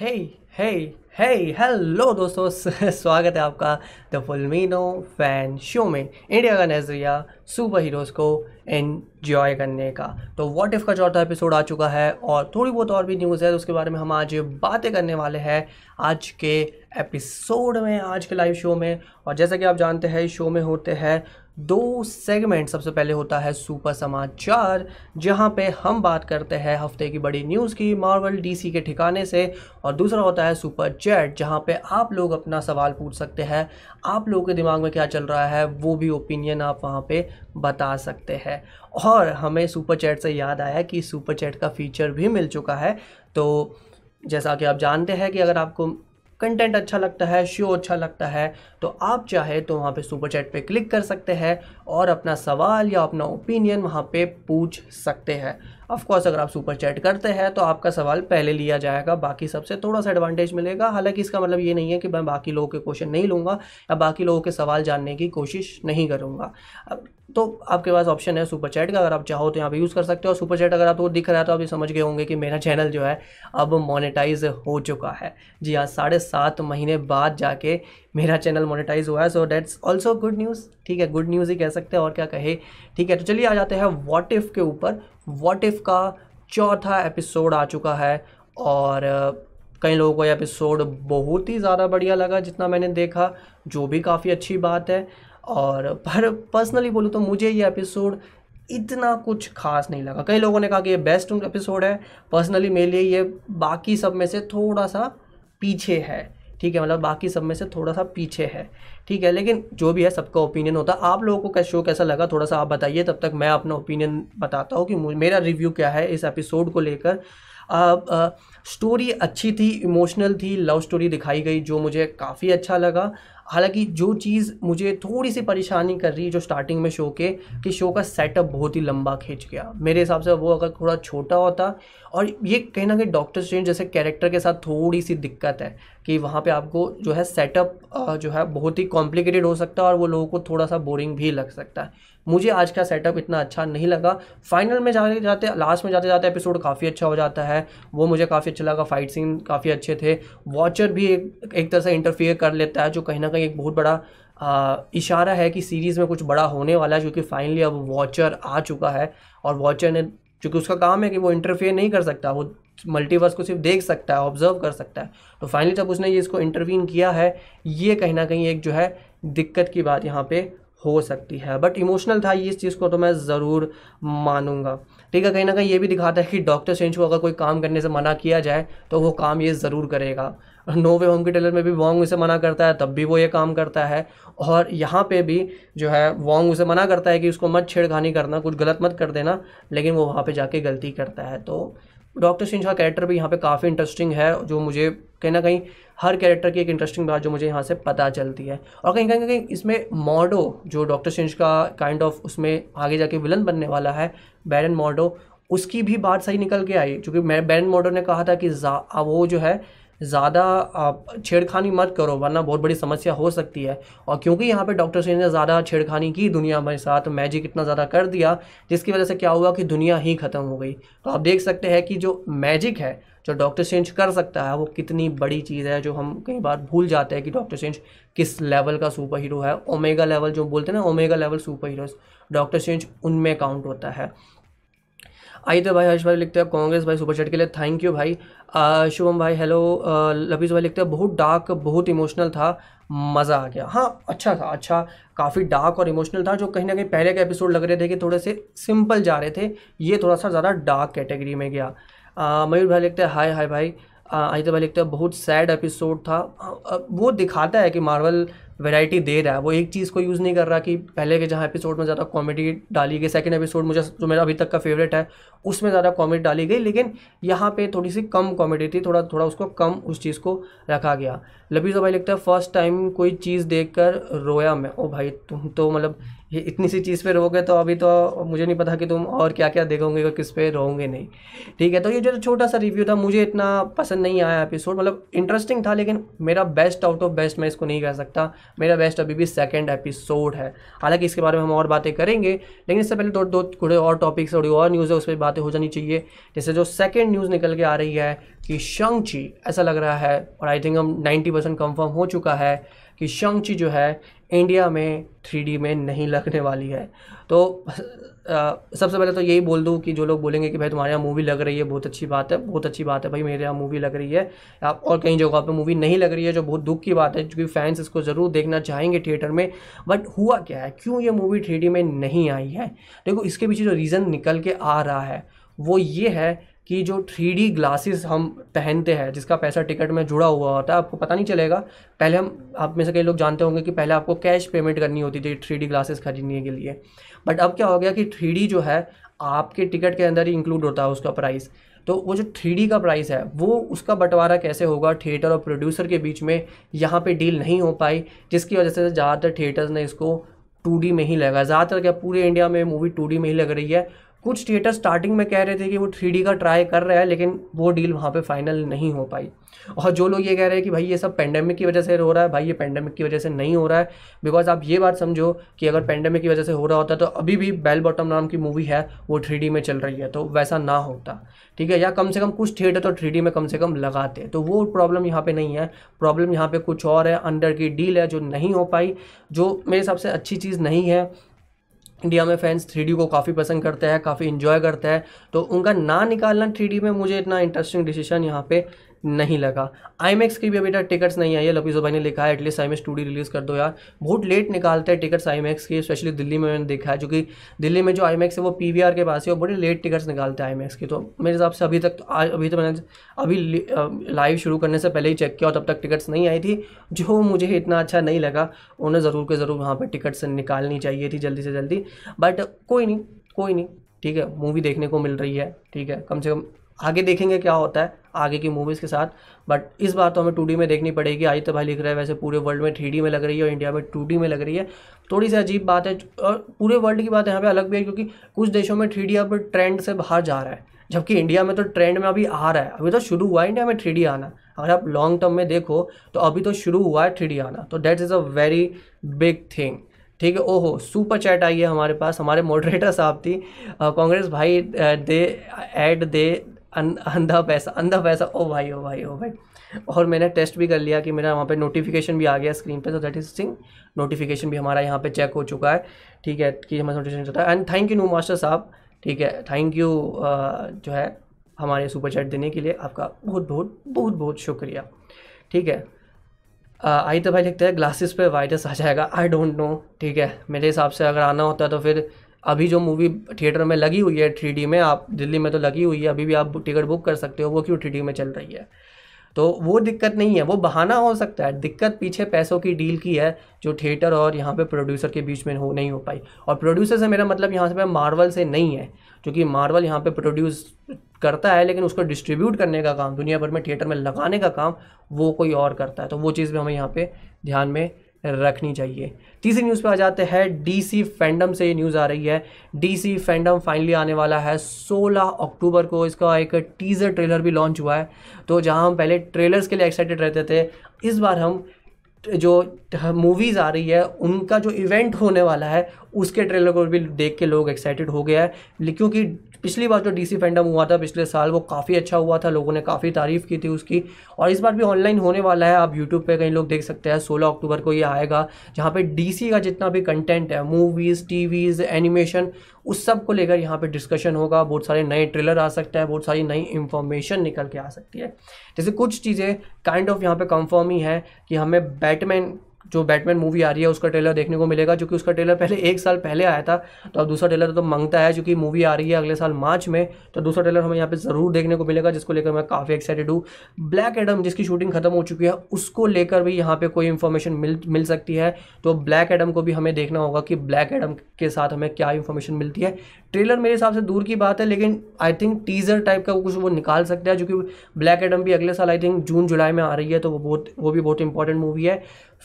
हे हे हे hello दोस्तों, स्वागत है आपका द फुलमिनो फ़ैन शो में। इंडिया का नज़रिया सुपर हीरोज़ को एन्जॉय करने का। तो व्हाट इफ़ का चौथा एपिसोड आ चुका है और थोड़ी बहुत और भी न्यूज़ है तो उसके बारे में हम आज बातें करने वाले हैं आज के एपिसोड में, आज के लाइव शो में। और जैसा कि आप जानते हैं शो में होते हैं दो सेगमेंट सबसे पहले होता है सुपर समाचार, जहाँ पे हम बात करते हैं हफ़्ते की बड़ी न्यूज़ की मार्वल डीसी के ठिकाने से, और दूसरा होता है सुपर चैट जहाँ पे आप लोग अपना सवाल पूछ सकते हैं, आप लोगों के दिमाग में क्या चल रहा है, वो भी ओपिनियन आप वहाँ पे बता सकते हैं। और हमें सुपर चैट से याद आया कि सुपर चैट का फीचर भी मिल चुका है तो जैसा कि आप जानते हैं कि अगर आपको कंटेंट अच्छा लगता है शो अच्छा लगता है तो आप चाहे तो वहाँ पे सुपर चैट पे क्लिक कर सकते हैं और अपना सवाल या अपना ओपिनियन वहाँ पे पूछ सकते हैं। ऑफकोर्स अगर आप सुपर चैट करते हैं तो आपका सवाल पहले लिया जाएगा, बाकी सबसे थोड़ा सा एडवांटेज मिलेगा। हालाँकि इसका मतलब ये नहीं है कि मैं बाकी लोगों के क्वेश्चन नहीं लूँगा या बाकी लोगों के सवाल जानने की कोशिश नहीं करूँगा। तो आपके पास ऑप्शन है सुपर चैट का, अगर आप चाहो तो यहाँ पे यूज़ कर सकते हो। और सुपर चैट अगर आपको तो दिख रहा है तो आप ये समझ गए होंगे कि मेरा चैनल जो है अब मोनेटाइज हो चुका है। जी हाँ साढ़े सात महीने बाद जाके मेरा चैनल मोनेटाइज हुआ है। So that's also good news ठीक है? गुड न्यूज़ ही कह सकते हैं, और क्या कहे? ठीक है तो चलिए आ जाते हैं वॉट इफ़ के ऊपर। वॉट इफ़ का चौथा एपिसोड आ चुका है, और कई लोगों को ये एपिसोड बहुत ही ज़्यादा बढ़िया लगा जितना मैंने देखा, जो भी काफ़ी अच्छी बात है। और पर पर्सनली बोलूँ तो मुझे ये एपिसोड इतना कुछ खास नहीं लगा। कई लोगों ने कहा कि ये बेस्ट एपिसोड है। पर्सनली मेरे लिए ये बाकी सब में से थोड़ा सा पीछे है। ठीक है मतलब बाकी सब में से थोड़ा सा पीछे है। ठीक है, लेकिन जो भी है सबका ओपिनियन होता। है आप लोगों को कैसे शो कैसा लगा? थोड़ा सा आप बताइए, तब तक मैं अपना ओपिनियन बताता हूँ कि मेरा रिव्यू क्या है इस एपिसोड को लेकर। स्टोरी अच्छी थी इमोशनल थी लव स्टोरी दिखाई गई, जो मुझे काफ़ी अच्छा लगा। हालाँकि जो चीज़ मुझे थोड़ी सी परेशानी कर रही है जो स्टार्टिंग में शो के, कि शो का सेटअप बहुत ही लंबा खींच गया। मेरे हिसाब से वो अगर थोड़ा छोटा होता, और ये कहीं ना कहीं डॉक्टर स्ट्रेंज जैसे कैरेक्टर के साथ थोड़ी सी दिक्कत है, कि वहाँ पे आपको जो है सेटअप जो है बहुत ही कॉम्प्लिकेटेड हो सकता है, और वो लोगों को थोड़ा सा बोरिंग भी लग सकता है। मुझे आज का सेटअप इतना अच्छा नहीं लगा। फाइनल में जाते जाते लास्ट में जाते जाते एपिसोड काफ़ी अच्छा हो जाता है। वो मुझे काफ़ी अच्छा लगा फाइट सीन काफ़ी अच्छे थे। वॉचर भी एक एक तरह से इंटरफेयर कर लेता है जो कहीं ना कहीं एक बहुत बड़ा आ, इशारा है कि सीरीज़ में कुछ बड़ा होने वाला है क्योंकि फाइनली अब वॉचर आ चुका है। और वॉचर ने क्योंकि उसका काम है कि वो इंटरफेयर नहीं कर सकता वो मल्टीवर्स को सिर्फ़ देख सकता है ऑब्ज़र्व कर सकता है। तो फाइनली जब उसने ये इसको इंटरवीन किया है ये कहीं ना कहीं एक जो है दिक्कत की बात यहाँ पे हो सकती है। बट इमोशनल था ये इस चीज़ को तो मैं ज़रूर मानूँगा। ठीक है, कहीं ना कहीं ये भी दिखाता है कि डॉक्टर सेंच को अगर कोई काम करने से मना किया जाए तो वो काम ये ज़रूर करेगा। नो वे होम के टेलर में भी वॉन्ग उसे मना करता है, तब भी वो ये काम करता है। और यहाँ पे भी जो है वॉन्ग उसे मना करता है कि उसको मत छेड़खानी करना, कुछ गलत मत कर देना, लेकिन वो वहाँ पे जाके गलती करता है। तो डॉक्टर सिंह का कैरेक्टर भी यहाँ पे काफ़ी इंटरेस्टिंग है, जो मुझे कहीं ना कहीं हर कैरेक्टर की एक इंटरेस्टिंग बात जो मुझे यहाँ से पता चलती है। और कहीं कहीं कहीं इसमें मॉडो जो डॉक्टर सिंह का काइंड ऑफ़ उसमें आगे जाके विलन बनने वाला है बैरन मॉडो उसकी भी बात सही निकल के आई, क्योंकि बैरन मॉडो ने कहा था कि वो जो है ज़्यादा छेड़खानी मत करो, वरना बहुत बड़ी समस्या हो सकती है। और क्योंकि यहाँ पे डॉक्टर सेन ने ज़्यादा छेड़खानी की दुनिया हमारे साथ मैजिक इतना ज़्यादा कर दिया, जिसकी वजह से क्या हुआ कि दुनिया ही ख़त्म हो गई। तो आप देख सकते हैं कि जो मैजिक है, जो डॉक्टर सेंच कर सकता है, वो कितनी बड़ी चीज़ है जो हम कई बार भूल जाते हैं कि डॉक्टर सेंच किस लेवल का सुपर हीरो है। ओमेगा लेवल जो बोलते हैं ना omega level super heroes doctor Sentry उनमें काउंट होता है। आई तो भाई हर्ष भाई लिखते हैं कांग्रेस भाई सुपर चैट के लिए थैंक यू भाई। शुभम भाई हेलो लबीज भाई लिखते हैं, बहुत डार्क बहुत इमोशनल था, मज़ा आ गया। हाँ अच्छा था अच्छा काफ़ी डार्क और इमोशनल था, जो कहीं ना कहीं पहले के एपिसोड लग रहे थे कि थोड़े से सिंपल जा रहे थे, ये थोड़ा सा ज़्यादा डार्क कैटेगरी में गया। मयूर भाई लिखते हैं हाय हाय भाई। आदित्य भाई लिखते हैं बहुत सैड एपिसोड था। वो दिखाता है कि मार्वल वैरायटी दे रहा है। वो एक चीज़ को यूज़ नहीं कर रहा कि पहले के जहाँ एपिसोड में ज़्यादा कॉमेडी डाली गई सेकंड एपिसोड मुझे, जो मेरा अभी तक का फेवरेट है, उसमें ज़्यादा कॉमेडी डाली गई, लेकिन यहाँ पे थोड़ी सी कम कॉमेडी थी, थोड़ा थोड़ा उसको कम उस चीज़ को रखा गया। लबीज़ भाई लिखता है फ़र्स्ट टाइम कोई चीज़ देख कर रोया मैं। ओ भाई, तुम तो मतलब ये इतनी सी चीज़ पे रहोगे तो अभी तो मुझे नहीं पता कि तुम और क्या क्या देखोगे और किस पे रहोगे नहीं। ठीक है तो ये जो छोटा सा रिव्यू था, मुझे इतना पसंद नहीं आया एपिसोड मतलब इंटरेस्टिंग था, लेकिन मेरा बेस्ट आउट ऑफ़ बेस्ट मैं इसको नहीं कह सकता। मेरा बेस्ट अभी भी सेकेंड एपिसोड है। हालाँकि इसके बारे में हम और बातें करेंगे, लेकिन इससे पहले दो दो थोड़े और टॉपिक्स थोड़ी और न्यूज़ है, उस पर बातें हो जानी चाहिए। जैसे जो सेकेंड न्यूज़ निकल के आ रही है कि शंगची ऐसा लग रहा है, और आई थिंक हम नाइन्टी परसेंट हो चुका है। कि शंगची जो है, इंडिया में थ्री में नहीं लगने वाली है। तो सबसे पहले तो यही बोल दूँ कि जो लोग बोलेंगे कि भाई तुम्हारे यहाँ मूवी लग रही है, बहुत अच्छी बात है, बहुत अच्छी बात है, भाई मेरे यहाँ मूवी लग रही है। आप और कई जगहों पे मूवी नहीं लग रही है, जो बहुत दुख की बात है, क्योंकि फैंस इसको ज़रूर देखना चाहेंगे थिएटर में। बट हुआ क्या है? क्यों ये मूवी थ्री में नहीं आई है? देखो, इसके पीछे जो रीज़न निकल के आ रहा है, वो ये है कि जो थ्री ग्लासेस हम पहनते हैं, जिसका पैसा टिकट में जुड़ा हुआ होता है, आपको पता नहीं चलेगा। पहले हम, आप में से कई लोग जानते होंगे कि पहले आपको कैश पेमेंट करनी होती थी थ्री ग्लासेस खरीदने के लिए। बट अब क्या हो गया कि थ्री जो है, आपके टिकट के अंदर ही इंक्लूड होता है उसका प्राइस तो वो जो थ्री का प्राइस है, वो उसका बंटवारा कैसे होगा? थिएटर और प्रोड्यूसर के बीच में यहाँ पे डील नहीं हो पाई, जिसकी वजह से ज़्यादातर थिएटर्स ने इसको टू में ही लगा। ज़्यादातर क्या, पूरे इंडिया में मूवी टू में ही लग रही है। कुछ थिएटर स्टार्टिंग में कह रहे थे कि वो थ्री का ट्राई कर रहे हैं, लेकिन वो डील वहाँ पे फाइनल नहीं हो पाई। और जो लोग ये कह रहे हैं कि भाई ये सब पेंडेमिक की वजह से हो रहा है, भाई ये पेंडेमिक की वजह से नहीं हो रहा है बिकॉज़ आप ये बात समझो कि अगर पेंडेमिक की वजह से हो रहा होता तो अभी भी बेल बॉटम नाम की मूवी है, वो थ्री में चल रही है तो वैसा ना होता। ठीक है, या कम से कम कुछ थिएटर तो थ्री में कम से कम लगाते तो वो प्रॉब्लम यहाँ पर नहीं है। प्रॉब्लम यहाँ पर कुछ और है अंडर की डील है जो नहीं हो पाई, जो मेरे हिसाब से अच्छी चीज़ नहीं है। इंडिया में फैंस थ्री को काफ़ी पसंद करते हैं, काफ़ी इन्जॉय करते हैं तो उनका ना निकालना थ्री में मुझे इतना इंटरेस्टिंग डिसीज़न यहाँ पे नहीं लगा। आई की भी अभी तक टिकट्स नहीं आई है। लपीजो भाई ने लिखा है at least I two D release कर दो यार। बहुत लेट निकालते हैं टिकट्स आई की स्पेशली दिल्ली में मैंने देखा है क्योंकि दिल्ली में जो आई है वो PVR के पास है वो बड़े लेट टिकट्स निकालते हैं आई की। तो मेरे हिसाब से अभी तक आज, अभी तो मैंने अभी लाइव शुरू करने से पहले ही चेक किया और तब तक टिकट्स नहीं आई थी। जो मुझे इतना अच्छा नहीं लगा, उन्हें ज़रूर के ज़रूर वहाँ पर टिकट्स निकालनी चाहिए थी जल्दी से जल्दी। बट कोई नहीं कोई नहीं, ठीक है मूवी देखने को मिल रही है, ठीक है, कम से कम आगे देखेंगे क्या होता है, आगे की मूवीज़ के साथ। बट इस बार तो हमें टू में देखनी पड़ेगी। आई तो भाई लिख रहा है, वैसे पूरे वर्ल्ड में थ्री में लग रही है और इंडिया में टू में लग रही है। थोड़ी सी अजीब बात है, और पूरे वर्ल्ड की बात यहाँ पे अलग भी है, क्योंकि कुछ देशों में थ्री अब ट्रेंड से बाहर जा रहा है। जबकि इंडिया में तो ट्रेंड में अभी आ रहा है। अभी तो शुरू हुआ है इंडिया में थ्री आना। अगर आप लॉन्ग टर्म में देखो तो अभी तो शुरू हुआ है थ्री आना। तो that is a very big thing ठीक है, ओहो सुपर चैट आई है हमारे पास। हमारे मॉडरेटर साहब थी। कांग्रेस भाई दे एड दे अंधा पैसा अंधा पैसा, ओ भाई ओ भाई ओ भाई। और मैंने टेस्ट भी कर लिया कि मेरा वहाँ पे नोटिफिकेशन भी आ गया स्क्रीन पे तो दैट इज़ थिंग नोटिफिकेशन भी हमारा यहाँ पे चेक हो चुका है, ठीक है, कि हमारा नोटिफिकेशन होता है। And thank you no master साहब, ठीक है थैंक यू जो है, हमारे सुपर चैट देने के लिए आपका बहुत बहुत बहुत बहुत शुक्रिया, ठीक है। आई तो भाई लिखते हैं ग्लासेस पे वायरस आ जाएगा आई डोंट नो ठीक है। मेरे हिसाब से अगर आना होता तो फिर अभी जो मूवी थिएटर में लगी हुई है थ्री में, आप दिल्ली में तो लगी हुई है, अभी भी आप टिकट बुक कर सकते हो, वो क्यों थ्री में चल रही है? तो वो दिक्कत नहीं है, वो बहाना हो सकता है, दिक्कत पीछे पैसों की डील की है, जो थिएटर और यहाँ पे प्रोड्यूसर के बीच में हो, नहीं हो पाई। और प्रोड्यूसर से मेरा मतलब यहाँ से मार्वल से नहीं है, क्योंकि मार्वल यहाँ पे प्रोड्यूस करता है, लेकिन उसको डिस्ट्रीब्यूट करने का काम, दुनिया भर में थिएटर में लगाने का काम, वो कोई और करता है। तो वो चीज़ भी हमें यहाँ पर ध्यान में रखनी चाहिए। तीसरी न्यूज़ पे आ जाते हैं। डीसी फैंडम से ये न्यूज़ आ रही है। डीसी फैंडम फाइनली आने वाला है। 16 अक्टूबर को इसका एक टीज़र ट्रेलर भी लॉन्च हुआ है। तो जहाँ हम पहले ट्रेलर्स के लिए एक्साइटेड रहते थे, इस बार हम जो मूवीज़ आ रही है, उनका जो इवेंट होने वाला है, उसके ट्रेलर को भी देख के लोग एक्साइटेड हो गया है। क्योंकि पिछली बार जो डीसी फैंडम हुआ था, पिछले साल वो काफ़ी अच्छा हुआ था, लोगों ने काफ़ी तारीफ़ की थी उसकी। और इस बार भी ऑनलाइन होने वाला है, आप यूट्यूब पे कहीं लोग देख सकते हैं, सोलह अक्टूबर को ये आएगा, जहाँ पे डीसी का जितना भी कंटेंट है मूवीज़ टीवीज़ एनिमेशन उस सबको लेकर यहाँ पे डिस्कशन होगा। बहुत सारे नए ट्रेलर आ सकते हैं, बहुत सारी नई इन्फॉर्मेशन निकल के आ सकती है। जैसे कुछ चीज़ें काइंड ऑफ़ यहाँ पे कंफर्म ही है कि हमें बैटमैन जो बैटमैन मूवी आ रही है, उसका ट्रेलर देखने को मिलेगा क्योंकि उसका ट्रेलर पहले एक साल पहले आया था तो अब दूसरा ट्रेलर तो माँगता है क्योंकि मूवी आ रही है अगले साल मार्च में तो दूसरा ट्रेलर हमें यहाँ पे ज़रूर देखने को मिलेगा, जिसको लेकर मैं काफ़ी एक्साइटेड हूँ। ब्लैक एडम जिसकी शूटिंग खत्म हो चुकी है, उसको लेकर भी यहाँ पर कोई इन्फॉर्मेशन मिल मिल सकती है तो ब्लैक एडम को भी हमें देखना होगा कि ब्लैक एडम के साथ हमें क्या इन्फॉर्मेशन मिलती है। ट्रेलर मेरे हिसाब से दूर की बात है, लेकिन आई थिंक टीजर टाइप का कुछ वो निकाल सकते हैं, जो कि ब्लैक एडम भी अगले साल आई थिंक जून जुलाई में आ रही है तो वो बहुत, वो भी बहुत इंपॉर्टेंट मूवी है।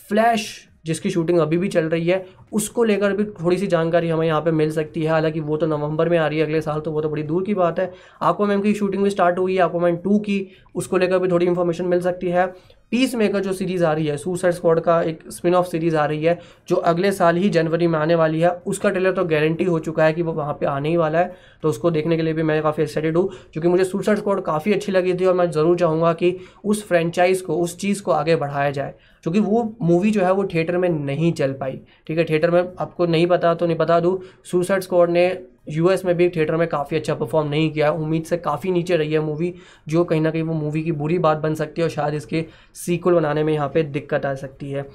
फ्लैश जिसकी शूटिंग अभी भी चल रही है, उसको लेकर भी थोड़ी सी जानकारी हमें यहाँ पे मिल सकती है। हालाँकि वो तो नवंबर में आ रही है अगले साल तो वो तो बड़ी दूर की बात है। आपको मैम की शूटिंग भी स्टार्ट हुई है आपको मैम टू की, उसको लेकर भी थोड़ी इन्फॉर्मेशन मिल सकती है। पीस मेकर जो सीरीज़ आ रही है सुसाइड स्क्वाड का एक स्पिन ऑफ़ सीरीज़ आ रही है, जो अगले साल ही जनवरी में आने वाली है। उसका ट्रेलर तो गारंटी हो चुका है कि वो वहाँ पे आने ही वाला है। तो उसको देखने के लिए भी मैं काफ़ी एक्साइटेड हूँ, क्योंकि मुझे सुसाइड स्क्वाड काफ़ी अच्छी लगी थी और मैं ज़रूर चाहूँगा कि उस फ्रेंचाइज़ को, उस चीज़ को आगे बढ़ाया जाए, क्योंकि वो मूवी जो है वो थिएटर में नहीं चल पाई। ठीक है थिएटर में आपको नहीं पता तो नहीं बता दूँ सुसाइड स्क्वाड ने यूएस में भी थिएटर में काफ़ी अच्छा परफॉर्म नहीं किया। उम्मीद से काफ़ी नीचे रही है मूवी जो कहीं ना कहीं वो मूवी की बुरी बात बन सकती है और शायद इसके सीक्वल बनाने में यहाँ पे दिक्कत आ सकती है।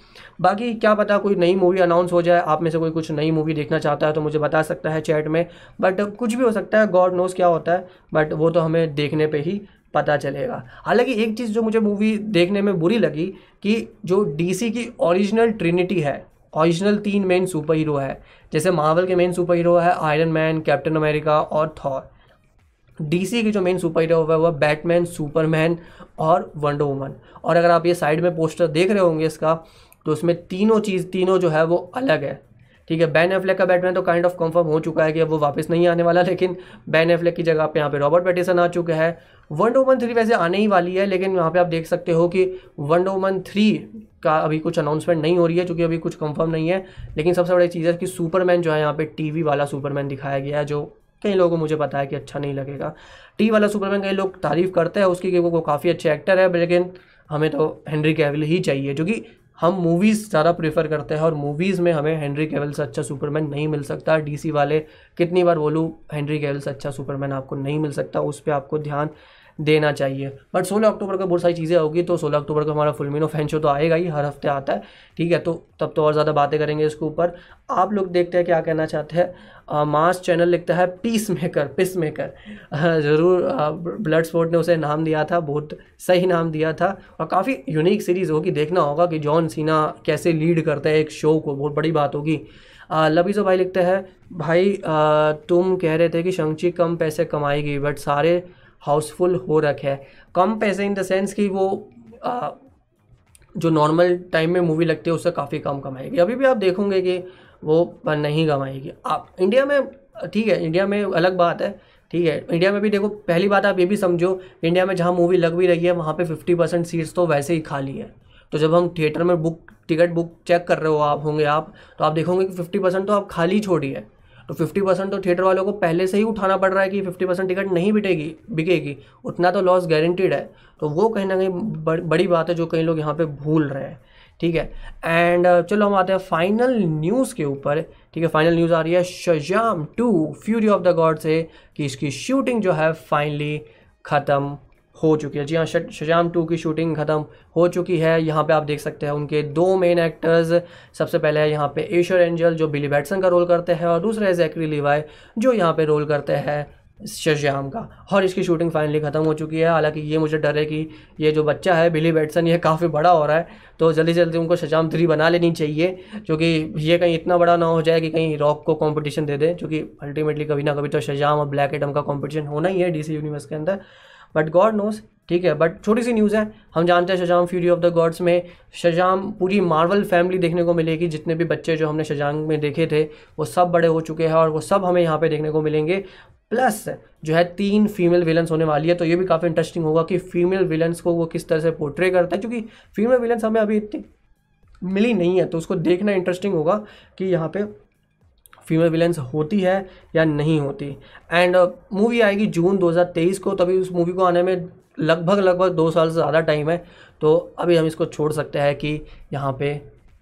बाकी क्या पता कोई नई मूवी अनाउंस हो जाए। आप में से कोई कुछ नई मूवी देखना चाहता है तो मुझे बता सकता है चैट में। बट कुछ भी हो सकता है गॉड नोज़ क्या होता है बट वो तो हमें देखने पर ही पता चलेगा। हालाँकि एक चीज़ जो मुझे मूवी देखने में बुरी लगी कि जो डीसी की ओरिजिनल ट्रिनिटी है ओरिजिनल तीन मेन सुपर हीरो है। जैसे मार्वल के मेन सुपर हीरो है आयरन मैन कैप्टन अमेरिका और थॉर डीसी के जो मेन सुपर हीरो है वह बैटमैन सुपरमैन और वंडर वुमन और अगर आप ये साइड में पोस्टर देख रहे होंगे इसका तो उसमें तीनों चीज़, तीनों जो है वो अलग है। ठीक है बैन एफ्लेक का बैटमैन तो काइंड ऑफ़ कंफर्म हो चुका है कि अब वो वापस नहीं आने वाला, लेकिन बैन एफ्लेक की जगह पे यहाँ पे रॉबर्ट पैटिसन आ चुके हैं। वन वुमन थ्री वैसे आने ही वाली है, लेकिन यहाँ पे आप देख सकते हो कि वन वुमन थ्री का अभी कुछ अनाउंसमेंट नहीं हो रही है क्योंकि अभी कुछ कंफर्म नहीं है। लेकिन सबसे बड़ी चीज़ है कि सुपरमैन जो है, यहाँ पे टीवी वाला सुपरमैन दिखाया गया है, जो कई लोगों को मुझे पता है कि अच्छा नहीं लगेगा। टीवी वाला सुपरमैन कई लोग तारीफ़ करते हैं, उसकी कि वो काफ़ी अच्छे एक्टर है, लेकिन हमें तो हेनरी कैविल ही चाहिए क्योंकि हम मूवीज़ ज़्यादा प्रेफर करते हैं और मूवीज़ में हमें हेनरी केवल से अच्छा सुपरमैन नहीं मिल सकता। डीसी वाले कितनी बार बोलूँ हेनरी केवल से अच्छा सुपरमैन आपको नहीं मिल सकता, उस पर आपको ध्यान देना चाहिए। बट सोलह अक्टूबर को बहुत सारी चीज़ें होगी तो सोलह अक्टूबर को हमारा फुलमिनो फ़ैन शो तो आएगा ही हर हफ़्ते आता है ठीक है? तो तब तो और ज़्यादा बातें करेंगे इसके ऊपर। आप लोग देखते हैं क्या कहना चाहते हैं। मास चैनल लिखता है पीस मेकर पिस मेकर ज़रूर ब्लड स्पोर्ट ने उसे नाम दिया था बहुत सही नाम दिया था। और काफ़ी यूनिक सीरीज़ होगी देखना होगा कि जॉन सीना कैसे लीड करते हैं एक शो को बहुत बड़ी बात होगी। लबीजो भाई लिखते हैं भाई आ, तुम कह रहे थे कि शंक्ची कम पैसे कमाएगी बट सारे हाउसफुल हो रखे है। कम पैसे इन द सेंस कि वो आ, जो नॉर्मल टाइम में मूवी लगती है उससे काफ़ी कम कमाएगी। अभी भी आप देखोगे कि वो नहीं कमाएगी। आप इंडिया में ठीक है इंडिया में अलग बात है ठीक है। इंडिया में भी देखो पहली बात आप ये भी समझो इंडिया में जहाँ मूवी लग भी रही है वहाँ पे फिफ्टी परसेंट सीट्स तो वैसे ही खाली है। तो जब हम थिएटर में बुक टिकट बुक चेक कर रहे हो आप होंगे आप तो आप देखोगे कि फिफ्टी परसेंट तो आप खाली छोड़िए तो फिफ्टी परसेंट तो थिएटर वालों को पहले से ही उठाना पड़ रहा है कि फिफ्टी परसेंट टिकट नहीं बिटेगी बिकेगी। उतना तो लॉस गारंटीड है। तो वो कहीं ना कहीं बड़ी बात है जो कई लोग यहाँ पर भूल रहे हैं। ठीक है? एंड uh, चलो हम आते हैं फाइनल न्यूज़ के ऊपर। ठीक है? फाइनल न्यूज़ आ रही है Shazam two fury of the god से कि इसकी शूटिंग जो है फाइनली ख़त्म हो चुकी है। जी हाँ शजाम टू की शूटिंग ख़त्म हो चुकी है। यहाँ पे आप देख सकते हैं उनके दो मेन एक्टर्स सबसे पहले है यहाँ पे एशर एंजल जो बिली बैटसन का रोल करते हैं, और दूसरा है जैकरी लिवाई जो यहाँ पे रोल करते हैं शजाम का। और इसकी शूटिंग फाइनली ख़त्म हो चुकी है। हालाँकि ये मुझे डर है कि ये जो बच्चा है बिली बैटसन ये काफ़ी बड़ा हो रहा है तो जल्दी से जल्दी उनको शजाम थ्री बना लेनी चाहिए क्योंकि ये कहीं इतना बड़ा ना हो जाए कि कहीं रॉक को कंपटीशन दे दे क्योंकि अल्टीमेटली कभी ना कभी तो शजाम और ब्लैक एडम का कंपटीशन होना ही है डीसी यूनिवर्स के अंदर। बट गॉड नोस ठीक है बट छोटी सी न्यूज़ है, हम जानते हैं Shazam Fury of the Gods में शजाम पूरी मार्वल फैमिली देखने को मिलेगी, जितने भी बच्चे जो हमने शजाम में देखे थे, वो सब बड़े हो चुके हैं और वो सब हमें यहाँ पे देखने को मिलेंगे। प्लस जो है तीन फीमेल विलन्स होने वाली है तो ये भी काफ़ी इंटरेस्टिंग होगा कि फीमेल विलन्स को वो किस तरह से पोर्ट्रे करता है, क्योंकि फीमेल विलन्स हमें अभी इतनी मिली नहीं है तो उसको देखना इंटरेस्टिंग होगा कि यहाँ पे फीमेल विलेंस होती है या नहीं होती। एंड मूवी uh, आएगी जून 2023 को तभी उस मूवी को आने में लगभग लगभग दो साल से ज़्यादा टाइम है। तो अभी हम इसको छोड़ सकते हैं कि यहाँ पे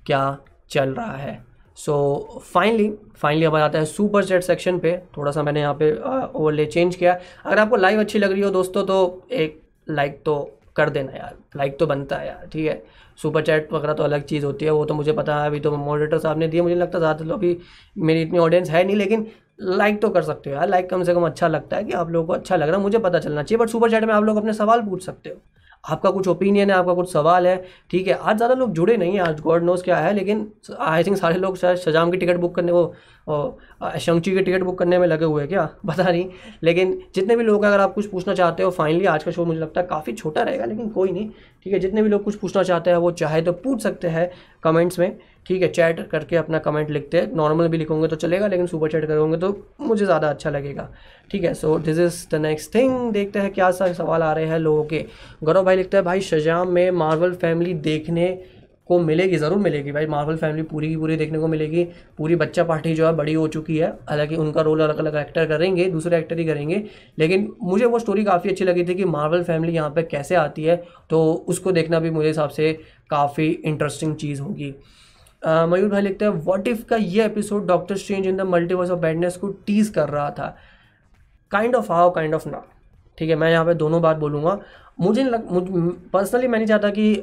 क्या चल रहा है। सो फाइनली फाइनली अब आता है सुपर चैट सेक्शन पे। थोड़ा सा मैंने यहाँ पे ओवरले uh, चेंज किया। अगर आपको लाइव अच्छी लग रही हो दोस्तों तो एक लाइक तो कर देना यार लाइक तो बनता है यार, ठीक है? सुपर चैट वगैरह तो अलग चीज़ होती है, वो तो मुझे पता है, अभी तो मॉडरेटर साहब ने दिया मुझे लगता है ज़्यादा लोग अभी मेरी इतनी ऑडियंस है नहीं, लेकिन लाइक तो कर सकते हो यार लाइक कम से कम अच्छा लगता है कि आप लोगों को अच्छा लग रहा है, मुझे पता चलना चाहिए बट सुपर चैट में आप लोग अपने सवाल पूछ सकते हो। आपका कुछ ओपिनियन है, आपका कुछ सवाल है, ठीक है? आज ज़्यादा लोग जुड़े नहीं हैं, आज गॉड नोज़ क्या है, लेकिन आई थिंक सारे लोग शायद शजाम की टिकट बुक करने वो और शंची की टिकट बुक करने में लगे हुए हैं क्या? पता नहीं। लेकिन जितने भी लोग अगर आप कुछ पूछना चाहते हो फाइनली आज का शो मुझे लगता है काफ़ी छोटा रहेगा, लेकिन कोई नहीं। ठीक है, जितने भी लोग कुछ पूछना चाहते हैं, वो चाहे तो पूछ सकते हैं कमेंट्स में। ठीक है चैट करके अपना कमेंट लिखते हैं। नॉर्मल भी लिखोगे तो चलेगा, लेकिन सुपर चैट करोगे तो मुझे ज़्यादा अच्छा लगेगा। ठीक है so this is the next thing देखते हैं क्या सवाल आ रहे हैं लोगों के। गौरव भाई लिखता है, भाई शजाम में मार्वल फैमिली देखने को मिलेगी, ज़रूर मिलेगी। भाई मार्वल फैमिली पूरी की पूरी देखने को मिलेगी। पूरी बच्चा पार्टी जो है, बड़ी हो चुकी है। हालाँकि उनका रोल अलग अलग एक्टर करेंगे, दूसरे एक्टर ही करेंगे। लेकिन मुझे वो स्टोरी काफ़ी अच्छी लगी थी कि मार्वल फैमिली यहाँ पे कैसे आती है तो उसको देखना भी मुझे हिसाब से काफ़ी इंटरेस्टिंग चीज़ होगी। मयूर भाई लिखते हैं व्हाट इफ़ का ये episode doctor Strange in the multiverse of badness को टीज कर रहा था? Kind of how kind of not ठीक है, मैं यहाँ पे दोनों बात बोलूँगा। मुझे लग, मुझ पर्सनली मैं नहीं चाहता कि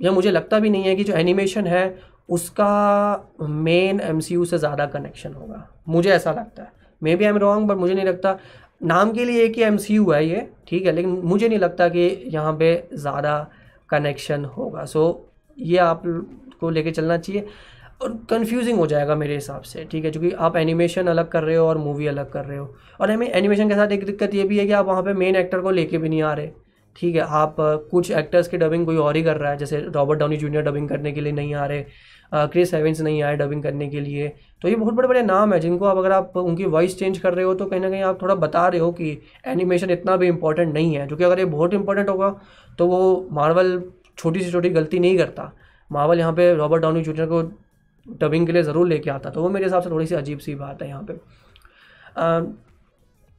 या मुझे लगता भी नहीं है कि जो एनिमेशन है उसका मेन एमसीयू से ज़्यादा कनेक्शन होगा। मुझे ऐसा लगता है। Maybe I am wrong but मुझे नहीं लगता। नाम के लिए एक ही एमसीयू है ये ठीक है लेकिन मुझे नहीं लगता कि यहाँ पे ज़्यादा कनेक्शन होगा। सो so, ये आप को लेके चलना चाहिए और कन्फ्यूजिंग हो जाएगा मेरे हिसाब से ठीक है क्योंकि आप एनिमेशन अलग कर रहे हो और मूवी अलग कर रहे हो। और हमें एनिमेशन के साथ एक दिक्कत ये भी है कि आप वहाँ पे मेन एक्टर को लेके भी नहीं आ रहे। ठीक है, आप कुछ एक्टर्स की डबिंग कोई और ही कर रहा है, जैसे रॉबर्ट डाउनी जूनियर डबिंग करने के लिए नहीं आ रहे क्रिस एवेंस नहीं आए डबिंग करने के लिए। तो ये बहुत बड़े बड़े नाम है, जिनको आप, अगर आप उनकी वॉइस चेंज कर रहे हो तो कहीं ना कहीं आप थोड़ा बता रहे हो कि एनिमेशन इतना भी इंपॉर्टेंट नहीं है क्योंकि अगर ये बहुत इंपॉर्टेंट होगा तो वो मार्वल छोटी से छोटी गलती नहीं करता। मार्वल यहाँ पे रॉबर्ट डाउनी जूनियर को डबिंग के लिए ज़रूर लेके आता तो वो मेरे हिसाब से थोड़ी सी अजीब सी बात है यहाँ पे।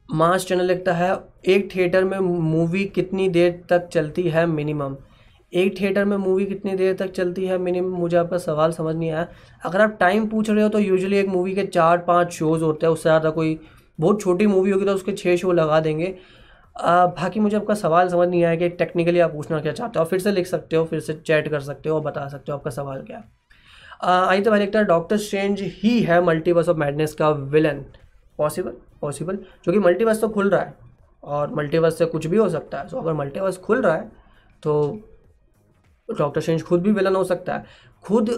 मास चैनल लिखता है, एक थिएटर में मूवी कितनी देर तक चलती है मिनिमम? एक थिएटर में मूवी कितनी देर तक चलती है मिनिमम? मुझे आपका सवाल समझ नहीं आया। अगर आप टाइम पूछ रहे हो तो यूजुअली एक मूवी के चार, पाँच शोज़ होते हैं, उससे ज़्यादा कोई बहुत छोटी मूवी होगी तो उसके छः शो लगा देंगे। बाकी मुझे आपका सवाल समझ नहीं आया कि टेक्निकली आप पूछना क्या चाहते हो। फिर से लिख सकते हो, फिर से चैट कर सकते हो और बता सकते हो आपका सवाल क्या आई तो भाई लिखता है डॉक्टर स्ट्रेंज ही है मल्टीवर्स ऑफ़ मैडनेस का विलन पॉसिबल पॉसिबल क्योंकि मल्टीवर्स तो खुल रहा है और मल्टीवर्स से कुछ भी हो सकता है। सो अगर मल्टीवर्स खुल रहा है तो डॉक्टर स्ट्रेंज खुद भी विलन हो सकता है। खुद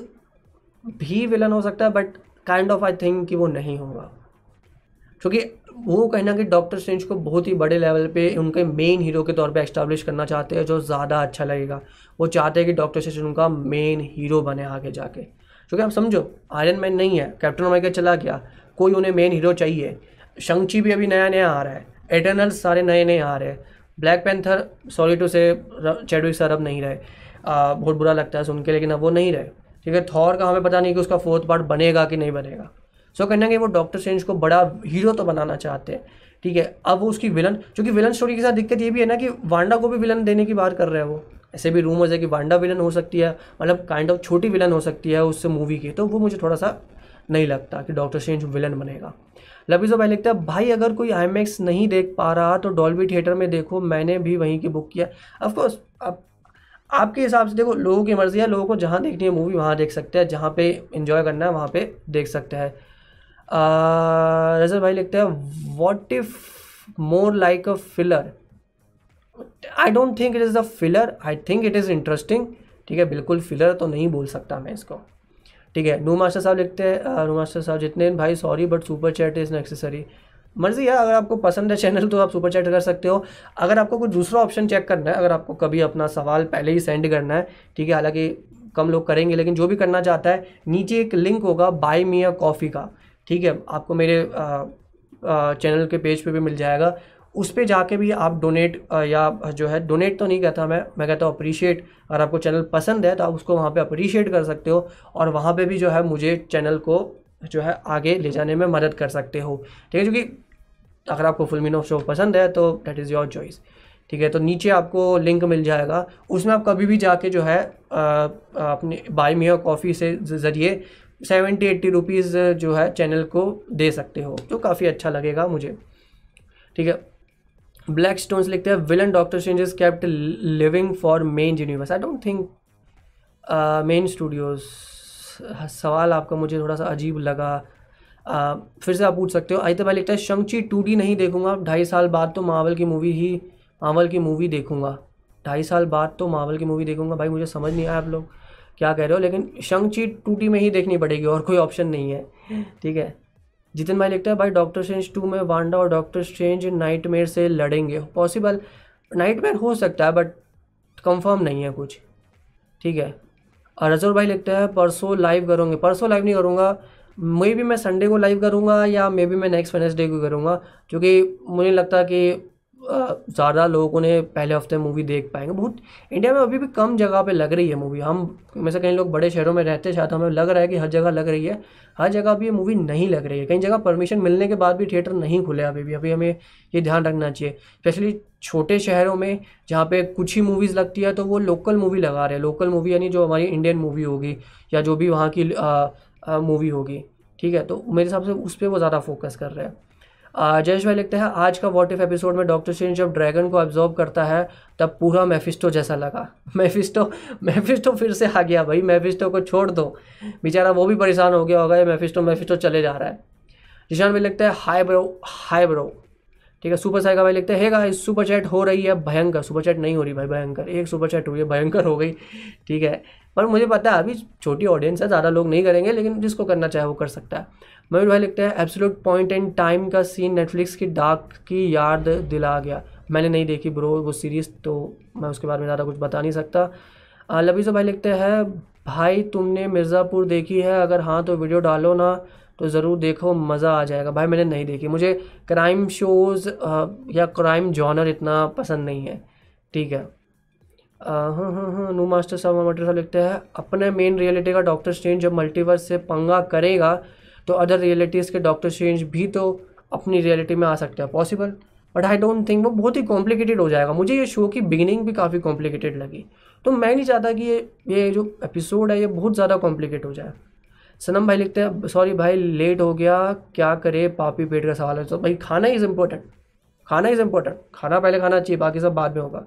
भी विलन हो सकता है but kind of I think कि वो नहीं होगा। क्योंकि वो कहीं ना कहीं डॉक्टर स्ट्रेंज को बहुत ही बड़े लेवल पे उनके मेन हीरो के तौर पे एस्टाब्लिश करना चाहते हैं, जो ज़्यादा अच्छा लगेगा। वो चाहते हैं कि डॉक्टर स्ट्रेंज उनका मेन हीरो बने आगे जाके। क्योंकि आप समझो आयरन मैन नहीं है कैप्टन अमेरिका चला गया। कोई उन्हें मेन हीरो चाहिए। शंची भी अभी नया नया आ रहा है। एटर्नल्स सारे नए नए आ रहे हैं। ब्लैक पैंथर सॉरी टू से चैडविक सर अब नहीं रहे। आ, बहुत बुरा लगता है सुन के लेकिन अब वो नहीं रहे। ठीक है थॉर का हमें पता नहीं कि उसका फोर्थ पार्ट बनेगा कि नहीं बनेगा। सो कहना कि वो डॉक्टर स्ट्रेंज को बड़ा हीरो तो बनाना चाहते हैं। ठीक है अब वो उसकी विलन क्योंकि विलन स्टोरी के साथ दिक्कत ये भी है ना कि वांडा को भी विलन देने की बात कर रहे हैं वो। ऐसे भी रूमर्स है कि वांडा विलन हो सकती है मतलब काइंड ऑफ़ छोटी विलन हो सकती है उससे मूवी की। तो वो मुझे थोड़ा सा नहीं लगता कि डॉक्टर स्ट्रेंज विलन बनेगा। लबीजो भाई लिखता है भाई, अगर कोई आई नहीं देख पा रहा तो डॉल्बी थिएटर में देखो, मैंने भी वहीं की बुक किया। ऑफकोर्स अब आपके हिसाब से देखो, लोगों की मर्ज़ी है, लोगों को जहाँ देखनी है मूवी वहाँ देख सकते हैं, जहाँ पे इन्जॉय करना है, वहाँ पे देख सकते हैं। रजत भाई लिखते हैं what if more like a filler I don't think it is a filler I think it is interesting ठीक है, बिल्कुल फिलर तो नहीं बोल सकता मैं इसको। ठीक है नू मास्टर साहब लिखते हैं नू मास्टर साहब जितने भाई sorry but super chat is necessary मर्ज़ी है अगर आपको पसंद है चैनल तो आप सुपर चैट कर सकते हो। अगर आपको कोई दूसरा ऑप्शन चेक करना है, अगर आपको कभी अपना सवाल पहले ही सेंड करना है, ठीक है, हालाँकि कम लोग करेंगे, लेकिन जो भी करना चाहता है, नीचे एक लिंक होगा बाय मी अ कॉफ़ी का, ठीक है, आपको मेरे चैनल के पेज पे भी मिल जाएगा। उस पर जाके भी आप डोनेट या जो है डोनेट तो नहीं कहता मैं मैं कहता हूँ अप्रिशिएट अगर आपको चैनल पसंद है तो आप उसको वहाँ पे अप्रिशिएट कर सकते हो और वहाँ पे भी जो है मुझे चैनल को जो है आगे ले जाने में मदद कर सकते हो। ठीक है? क्योंकि अगर आपको फुल फुलमिनो शो पसंद है तो डेट इज़ योर चॉइस ठीक है? तो नीचे आपको लिंक मिल जाएगा। उसमें आप कभी भी जाके जो है अपने बाई मिया कॉफ़ी से ज़रिए सेवेंटी एट्टी रुपीज़ जो है चैनल को दे सकते हो, जो काफ़ी अच्छा लगेगा मुझे। ठीक है? ब्लैक स्टोन्स लिखते हैं villain doctor changes kept living for main universe I don't think main studios सवाल आपका मुझे थोड़ा सा अजीब लगा। Uh, फिर से आप पूछ सकते हो। आई तो भाई लिखता है शंची टू डी नहीं देखूँगा। ढाई साल बाद तो मावल की मूवी ही मावल की मूवी देखूँगा। ढाई साल बाद तो मावल की मूवी देखूँगा। भाई मुझे समझ नहीं आया आप लोग क्या कह रहे हो लेकिन शंची टू डी में ही देखनी पड़ेगी और कोई ऑप्शन नहीं है। ठीक है? जितिन भाई लिखता है, भाई डॉक्टर स्ट्रेंज टू में वांडा और डॉक्टर स्ट्रेंज नाइट से लड़ेंगे। पॉसिबल नाइट हो सकता है बट कंफर्म नहीं है कुछ। ठीक है? और रजोर भाई लिखता है, परसों लाइव करूँगे। परसों लाइव नहीं करूँगा। मे भी मैं संडे को लाइव करूँगा या मे बी मैं नेक्स्ट वेनेसडे को करूँगा, क्योंकि मुझे लगता है कि ज़्यादा लोग उन्हें पहले हफ़्ते मूवी देख पाएँगे। बहुत इंडिया में अभी भी कम जगह पे लग रही है मूवी हम में से कई लोग बड़े शहरों में रहते शायद हमें लग रहा है कि हर जगह लग रही है। हर जगह भी ये मूवी नहीं लग रही है। कई जगह परमिशन मिलने के बाद भी थिएटर नहीं खुले अभी भी। अभी हमें ये ध्यान रखना चाहिए। स्पेशली छोटे शहरों में जहाँ पे कुछ ही मूवीज़ लगती है तो वो लोकल मूवी लगा रहे हैं। लोकल मूवी यानी जो हमारी इंडियन मूवी होगी या जो भी वहाँ की मूवी होगी। ठीक है तो मेरे हिसाब से उस पर वो ज़्यादा फोकस कर रहे हैं। जयेश भाई लिखते हैं, आज का वॉट इफ़ एपिसोड में डॉक्टर स्ट्रेंज जब ड्रैगन को ऑब्जॉर्व करता है, तब पूरा मेफिस्टो जैसा लगा। मेफिस्टो मेफिस्टो फिर से आ गया भाई मेफिस्टो को छोड़ दो। बेचारा वो भी परेशान हो गया होगा, ये मेफिस्टो मेफिस्टो चले जा रहा है। जिशान भाई लिखते हैं हाई ब्रो हाई ब्रो ठीक है सुपर साइका भाई लिखते हैं गाइस सुपर चैट हो रही है, भयंकर सुपर चैट नहीं हो रही भाई, भयंकर, एक सुपर चैट हुई है, भयंकर हो गई। ठीक है पर मुझे पता है, अभी छोटी ऑडियंस है, ज़्यादा लोग नहीं करेंगे, लेकिन जिसको करना चाहे वो कर सकता है। मयूर भाई लिखते हैं एब्सोल्यूट पॉइंट एंड टाइम का सीन नेटफ्लिक्स की डार्क की याद दिला गया। मैंने नहीं देखी ब्रो वो सीरीज़ तो मैं उसके बारे में ज़्यादा कुछ बता नहीं सकता। लबीज़ो भाई लिखते हैं, भाई तुमने मिर्ज़ापुर देखी है, अगर हाँ तो वीडियो डालो ना तो ज़रूर देखो, मज़ा आ जाएगा। भाई मैंने नहीं देखी। मुझे क्राइम शोज़ या क्राइम जॉनर इतना पसंद नहीं है। ठीक हाँ। नू मास्टर साहब मटर साहब लिखते हैं, अपने मेन रियलिटी का डॉक्टर स्ट्रेंज जब मल्टीवर्स से पंगा करेगा तो अदर रियलिटीज़ के डॉक्टर स्ट्रेंज भी तो अपनी रियलिटी में आ सकते हैं possible but I don't think वो बहुत ही कॉम्प्लिकेटेड हो जाएगा। मुझे ये शो की बिगिनिंग भी काफ़ी कॉम्प्लिकेटेड लगी। तो मैं नहीं चाहता कि ये ये जो एपिसोड है, ये बहुत ज़्यादा कॉम्प्लिकेट हो जाए। सनम भाई लिखते हैं सॉरी भाई लेट हो गया, क्या करे पापी पेट का सवाल है? तो भाई खाना इज़ इम्पोर्टेंट खाना इज़ इम्पोर्टेंट खाना पहले खाना चाहिए, बाकी सब बाद में होगा।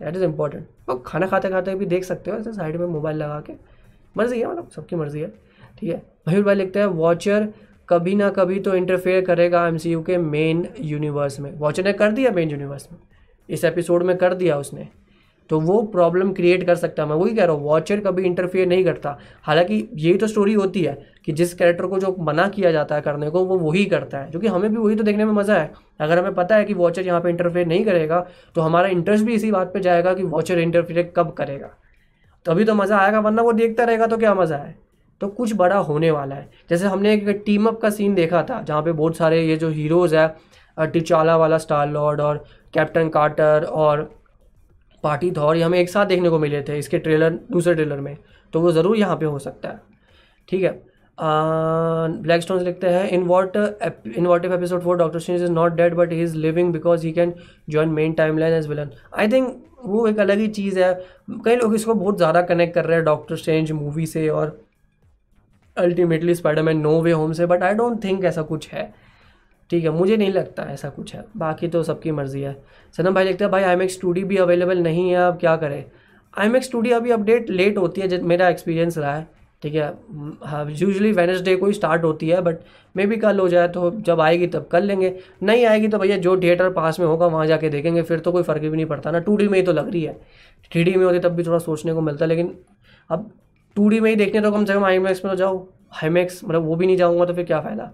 दैट इज़ इम्पोर्टेंट और खाना खाते खाते भी देख सकते हो, ऐसे साइड में मोबाइल लगा के। मर्ज़ी है मतलब सबकी मर्ज़ी है, ठीक है? मयूर भाई लिखते हैं वॉचर कभी ना कभी तो इंटरफेयर करेगा एमसीयू के मेन यूनिवर्स में। वॉचर ने कर दिया मेन यूनिवर्स में। इस एपिसोड में कर दिया उसने। तो वो प्रॉब्लम क्रिएट कर सकता है। मैं वही कह रहा हूँ वॉचर कभी इंटरफेयर नहीं करता। हालाँकि यही तो स्टोरी होती है कि जिस कैरेक्टर को जो मना किया जाता है करने को, वो वही करता है। क्योंकि हमें भी वही तो देखने में मज़ा है। अगर हमें पता है कि वॉचर यहाँ पे इंटरफेयर नहीं करेगा तो हमारा इंटरेस्ट भी इसी बात पर जाएगा कि वॉचर इंटरफेयर कब करेगा। तभी तो मज़ा आएगा, वरना वो देखता रहेगा तो क्या मज़ा है? तो कुछ बड़ा होने वाला है। जैसे हमने एक टीम अप का सीन देखा था, जहाँ पे बहुत सारे ये जो हीरोज़ है टिचाला वाला स्टार लॉर्ड और कैप्टन कार्टर और पार्टी थॉर ये हमें एक साथ देखने को मिले थे, इसके ट्रेलर दूसरे ट्रेलर में। तो वो ज़रूर यहाँ पे हो सकता है। ठीक है? ब्लैक स्टोन लिखते हैं in what in what if episode four doctor Strange is not dead but he is living because he can join main timeline as villain I think वो एक अलग ही चीज़ है। कई लोग इसको बहुत ज़्यादा कनेक्ट कर रहे हैं डॉक्टर स्ट्रेंज मूवी से और ultimately Spider-Man no way home से बट आई डोंट थिंक ऐसा कुछ है। ठीक है, मुझे नहीं लगता ऐसा कुछ है। बाकी तो सबकी मर्ज़ी है। सनम भाई लिखते हैं, भाई आई एम एक्स भी अवेलेबल नहीं है, अब क्या करें? आई एम एक्स टूडी अभी अपडेट लेट होती है मेरा एक्सपीरियंस रहा है। ठीक है हाँ यूजली वेनसडे को ही स्टार्ट होती है बट मे भी कल हो जाए तो जब आएगी तब कर लेंगे। नहीं आएगी तो भैया जो थिएटर पास में होगा, वहाँ जाके देखेंगे, फिर तो कोई फ़र्क भी नहीं पड़ता ना। टू में ही तो लग रही है। थ्री में होती तब भी थोड़ा सोचने को मिलता लेकिन अब टू में ही देखने तो कम से कम आई में तो जाओ। हाईमैक्स मतलब वो भी नहीं जाऊँगा तो फिर क्या फ़ायदा?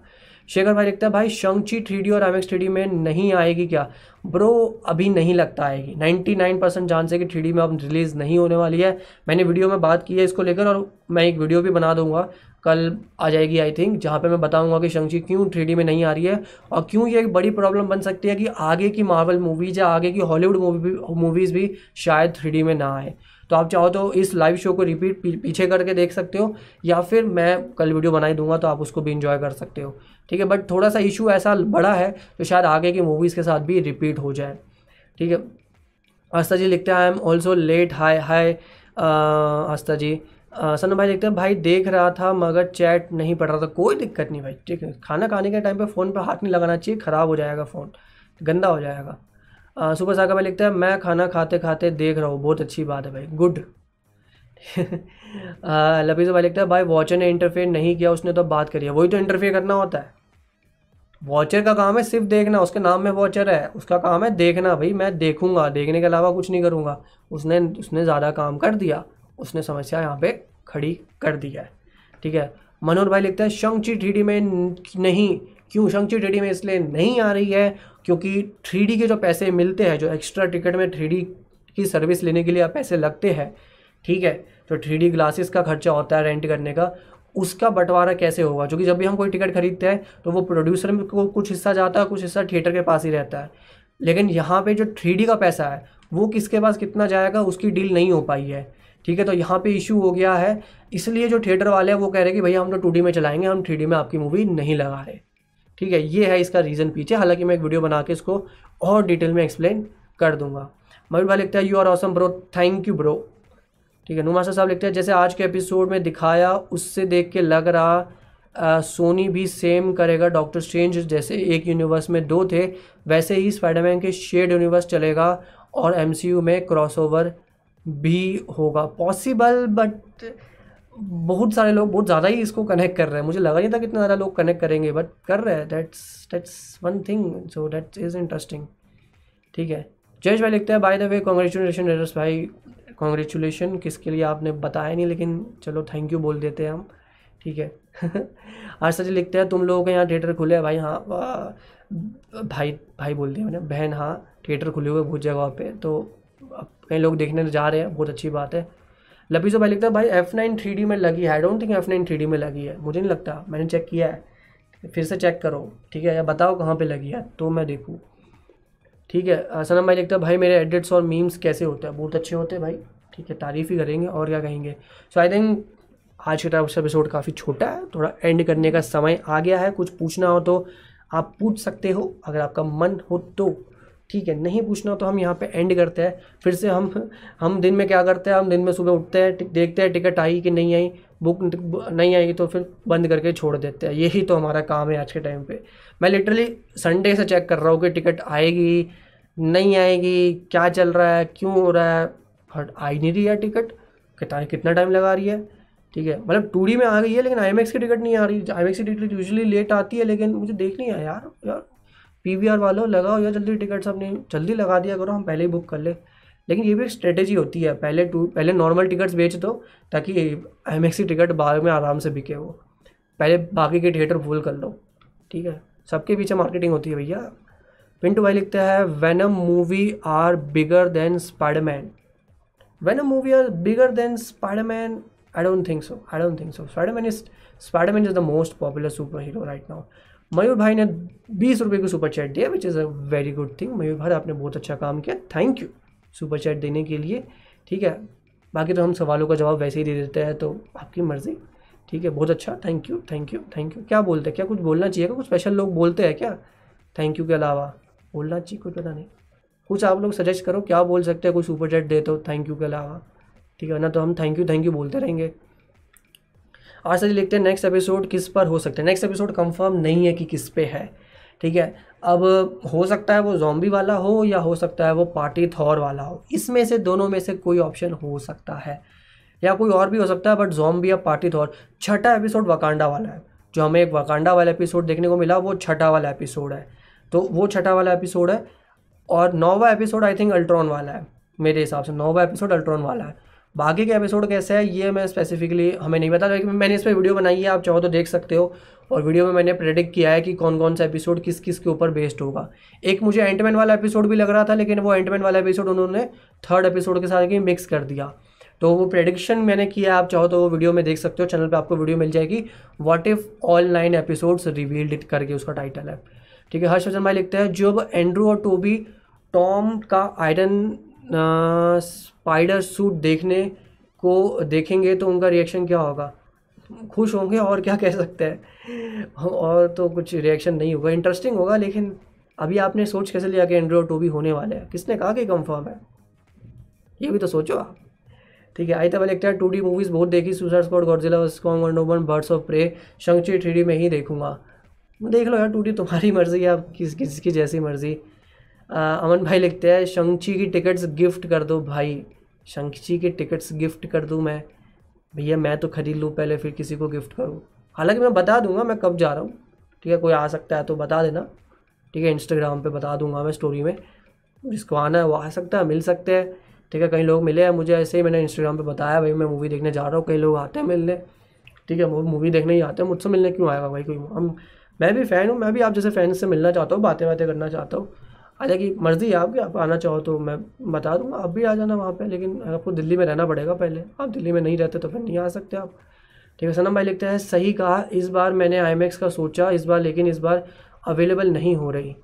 शेखर भाई लिखता है, भाई शंची थ्री और एम एक्स में नहीं आएगी क्या? ब्रो, अभी नहीं लगता आएगी। 99 परसेंट चांस है कि थ्री में अब रिलीज़ नहीं होने वाली है। मैंने वीडियो में बात की है इसको लेकर और मैं एक वीडियो भी बना दूँगा। कल आ जाएगी आई थिंक जहाँ पे मैं बताऊँगा कि शंची क्यों थ्री में नहीं आ रही है और क्यों ये एक बड़ी प्रॉब्लम बन सकती है कि आगे की मार्वल मूवीज़ या आगे की हॉलीवुड मूवी मूवीज़ भी शायद थ्री में ना आए। तो आप चाहो तो इस लाइव शो को रिपीट पीछे करके देख सकते हो या फिर मैं कल वीडियो बनाई दूँगा तो आप उसको भी इंजॉय कर सकते हो। ठीक है बट थोड़ा सा इशू ऐसा बड़ा है तो शायद आगे की मूवीज़ के साथ भी रिपीट हो जाए। ठीक है, आस्था जी लिखते हैं I am also late high hi Aastha ji. Sanu भाई लिखते हैं, भाई देख रहा था, मगर चैट नहीं पढ़ रहा था। कोई दिक्कत नहीं भाई, ठीक है। खाना खाने के टाइम पे फ़ोन पे हाथ नहीं लगाना चाहिए, ख़राब हो जाएगा फ़ोन गंदा हो जाएगा। सुपर सागर भाई लिखते हैं, मैं खाना खाते खाते देख रहा हूँ, बहुत अच्छी बात है भाई गुड लपीज़ भाई लिखता है, भाई वॉचर ने इंटरफेयर नहीं किया, उसने तो बात करी है। वही तो इंटरफेयर करना होता है। वॉचर का काम है सिर्फ़ देखना, उसके नाम में वॉचर है, उसका काम है देखना भाई, मैं देखूँगा, देखने के अलावा कुछ नहीं करूँगा। उसने उसने ज़्यादा काम कर दिया, उसने समस्या यहाँ पे खड़ी कर दी है, ठीक है? मनोहर भाई लिखता है शंची थ्री में नहीं, क्यों? शंक्ची थ्री में इसलिए नहीं आ रही है, क्योंकि थ्री के जो पैसे मिलते हैं, जो एक्स्ट्रा टिकट में थ्री की सर्विस लेने के लिए पैसे लगते हैं, ठीक है? जो थ्री ग्लासेस का खर्चा होता है रेंट करने का उसका बंटवारा कैसे होगा? क्योंकि जब भी हम कोई टिकट खरीदते हैं तो वो प्रोड्यूसर को कुछ हिस्सा जाता है, कुछ हिस्सा थिएटर के पास ही रहता है। लेकिन यहाँ पे जो थ्री का पैसा है, वो किसके पास कितना जाएगा, उसकी डील नहीं हो पाई है। ठीक है तो यहाँ पे इशू हो गया है। इसलिए जो थिएटर वाले हैं, वो कह रहे हैं कि भैया, हम तो टू में चलाएँगे, हम थ्री में आपकी मूवी नहीं लगा रहे। ठीक है, ये है इसका रीज़न पीछे। हालाँकि मैं एक वीडियो बना के इसको और डिटेल में एक्सप्लेन कर दूँगा। मयूर भाई लिखता है you are awesome bro thank you bro ठीक है नुमाशा साहब लिखते हैं जैसे आज के एपिसोड में दिखाया उससे देख के लग रहा आ, सोनी भी सेम करेगा डॉक्टर स्ट्रेंज जैसे एक यूनिवर्स में दो थे वैसे ही स्पाइडरमैन के शेड यूनिवर्स चलेगा और एमसीयू में क्रॉसओवर भी होगा। पॉसिबल बट बहुत सारे लोग बहुत ज़्यादा ही इसको कनेक्ट कर रहे हैं। मुझे लगा नहीं था कितने ज़्यादा लोग कनेक्ट करेंगे बट कर रहे हैं। That's that's one thing so that is interesting ठीक है। जयेश भाई लिखते हैं बाय द वे कॉन्ग्रेचुलेशन भाई। कॉन्ग्रेचुलेशन किसके लिए आपने बताया नहीं, लेकिन चलो थैंक यू बोल देते हैं हम, ठीक है? आज जी लिखते हैं, तुम लोगों के यहाँ थिएटर खुले हैं भाई हाँ भाई भाई बोल दिया मैंने, बहन हाँ थिएटर खुले हुए बहुत जगह पे तो अब कई लोग देखने जा रहे हैं, बहुत अच्छी बात है। लपीसो भाई लिखता है, भाई एफ़ नाइन थ्री डी में लगी है I don't think F nine three D में लगी है, मुझे नहीं लगता, मैंने चेक किया है, फिर से चेक करो, ठीक है, या बताओ कहाँ पे लगी है तो मैं देखूँ। ठीक है सनम भाई लिखता है, भाई, मेरे एडिट्स और मीम्स कैसे होते हैं? बहुत अच्छे होते हैं भाई। ठीक है, तारीफ़ ही करेंगे और क्या कहेंगे। सो आई थिंक आज का एपिसोड काफ़ी छोटा है, थोड़ा एंड करने का समय आ गया है। कुछ पूछना हो तो आप पूछ सकते हो, अगर आपका मन हो तो। ठीक है, नहीं पूछना तो हम यहाँ पे एंड करते हैं। फिर से हम हम दिन में क्या करते हैं, हम दिन में सुबह उठते हैं देखते हैं टिकट आई कि नहीं आई, बुक नहीं आई तो फिर बंद करके छोड़ देते हैं। यही तो हमारा काम है आज के टाइम पे। मैं लिटरली संडे से चेक कर रहा हूँ कि टिकट आएगी, नहीं आएगी, क्या चल रहा है, क्यों हो रहा है। बट आई नहीं रही है टिकट। कितना कितना टाइम लगा रही है। ठीक है मतलब टू में आ गई है, लेकिन आई की टिकट नहीं आ रही। आई की टिकट यूजली लेट आती है, लेकिन मुझे देख नहीं आया यार यार। पी वालों, लगाओ या जल्दी टिकट सब नहीं, जल्दी लगा दिया करो, हम पहले ही बुक कर ले। लेकिन ये भी एक स्ट्रेटेजी होती है, पहले टू पहले नॉर्मल टिकट्स बेच दो, ताकि आई की टिकट बाद में आराम से बिके वो। पहले बाकी के थिएटर फुल कर लो, ठीक है? सबके पीछे मार्केटिंग होती है भैया। पिंटू भाई लिखते हैं Venom movie are bigger than Spiderman Venom movie are bigger than Spiderman I don't think so I don't think so Spiderman is Spiderman is the most popular super hero right now Mayur भाई ने बीस रुपये की super chat दिया which is a very good thing Mayur भाई, आपने बहुत अच्छा काम किया। थैंक यू सुपर चैट देने के लिए, ठीक है? बाकी तो हम सवालों का जवाब वैसे ही दे देते हैं तो आपकी मर्ज़ी। ठीक है? बहुत अच्छा। Thank you thank you thank you क्या बोलते हैं? क्या कुछ बोलना चाहिए? कुछ स्पेशल लोग बोलते हैं क्या? थैंक यू के अलावा। बोलना चाहिए, कुछ पता नहीं। कुछ आप लोग सजेस्ट करो, क्या बोल सकते हैं? कोई सुपर चैट दे तो थैंक यू के अलावा। ठीक है? ना तो हम थैंक यू थैंक यू बोलते रहेंगे। आज सर लिखते हैं नेक्स्ट एपिसोड किस पर हो सकता है। नेक्स्ट एपिसोड कंफर्म नहीं है कि किस पे है, ठीक है? अब हो सकता है वो जॉम्बी वाला हो या हो सकता है वो पार्टी थॉर वाला हो। इसमें से, दोनों में से कोई ऑप्शन हो सकता है, या कोई और भी हो सकता है बट जॉम्बी या पार्टी थॉर छठा एपिसोड वकांडा वाला है, जो हमें एक वकांडा वाला एपिसोड देखने को मिला, वो छठा वाला एपिसोड है। तो वो छठा वाला एपिसोड है, और नौवा एपिसोड आई थिंक अल्ट्रॉन वाला है, मेरे हिसाब से नौवा एपिसोड अल्ट्रॉन वाला है। बाकी के एपिसोड कैसे है, ये मैं स्पेसिफिकली हमें नहीं पता, लेकिन मैंने इस पर वीडियो बनाई है, आप चाहो तो देख सकते हो। और वीडियो में मैंने प्रेडिक्ट किया है कि कौन कौन सा एपिसोड किस किस के ऊपर बेस्ड होगा। एक मुझे एंटमैन वाला एपिसोड भी लग रहा था, लेकिन वो एंटमैन वाला एपिसोड उन्होंने थर्ड एपिसोड के साथ ही मिक्स कर दिया। तो वो प्रेडिक्शन मैंने किया आप चाहो तो वो वीडियो में देख सकते हो चैनल पे आपको वीडियो मिल जाएगी। What if all nine episodes revealed करके उसका टाइटल है। ठीक है हर्षवर्धन भाई लिखते हैं, जब एंड्रू और टोबी टॉम का आयरन स्पाइडर सूट देखने को देखेंगे तो उनका रिएक्शन क्या होगा? खुश होंगे और क्या कह सकते हैं? और तो कुछ रिएक्शन नहीं होगा। इंटरेस्टिंग होगा, लेकिन अभी आपने सोच कैसे लिया कि एंड्रॉयड टू भी होने वाले हैं? किसने कहा कि कंफर्म है? ये भी तो सोचो आप। ठीक है, आई तब है टू डी मूवीज़ बहुत देखी सुसाइड स्क्वाड गॉडजिला स्कॉन्ग oven birds of prey Shang Chi three D में ही देखूँगा। देख लो यार टू डी तुम्हारी मर्ज़ी है, आप किस, किसकी जैसी मर्ज़ी। अमन भाई लिखते हैं शंक्ची की टिकट्स गिफ्ट कर दो भाई। शंखची की टिकट्स गिफ्ट कर दूँ मैं? भैया, मैं तो खरीद लूँ पहले, फिर किसी को गिफ्ट करूँ। हालाँकि मैं बता दूँगा, मैं कब जा रहा हूँ। ठीक है, कोई आ सकता है तो बता देना। ठीक है इंस्टाग्राम पे बता दूँगा मैं स्टोरी में। जिसको आना है वो आ सकता है, मिल सकते हैं। ठीक है, कई लोग मिले हैं मुझे, ऐसे ही मैंने इंस्टाग्राम पे बताया भाई मैं मूवी देखने जा रहा हूँ, कई लोग आते हैं मिलने। ठीक है, वो मूवी देखने ही आते हैं, मुझसे मिलने क्यों आएगा भाई कोई? हम, मैं भी फ़ैन हूँ, मैं भी आप जैसे फ़ैन से मिलना चाहता हूँ बातें बातें करना चाहता हूँ। हालाँकि मर्ज़ी है आपकी आप आना चाहो तो मैं बता दूँगा आप भी आ जाना वहाँ पे लेकिन आपको दिल्ली में रहना पड़ेगा पहले आप दिल्ली में नहीं रहते तो फिर नहीं आ सकते आप। ठीक है सनम भाई लिखते हैं सही कहा इस बार मैंने आई का सोचा इस बार लेकिन इस बार अवेलेबल नहीं हो रही।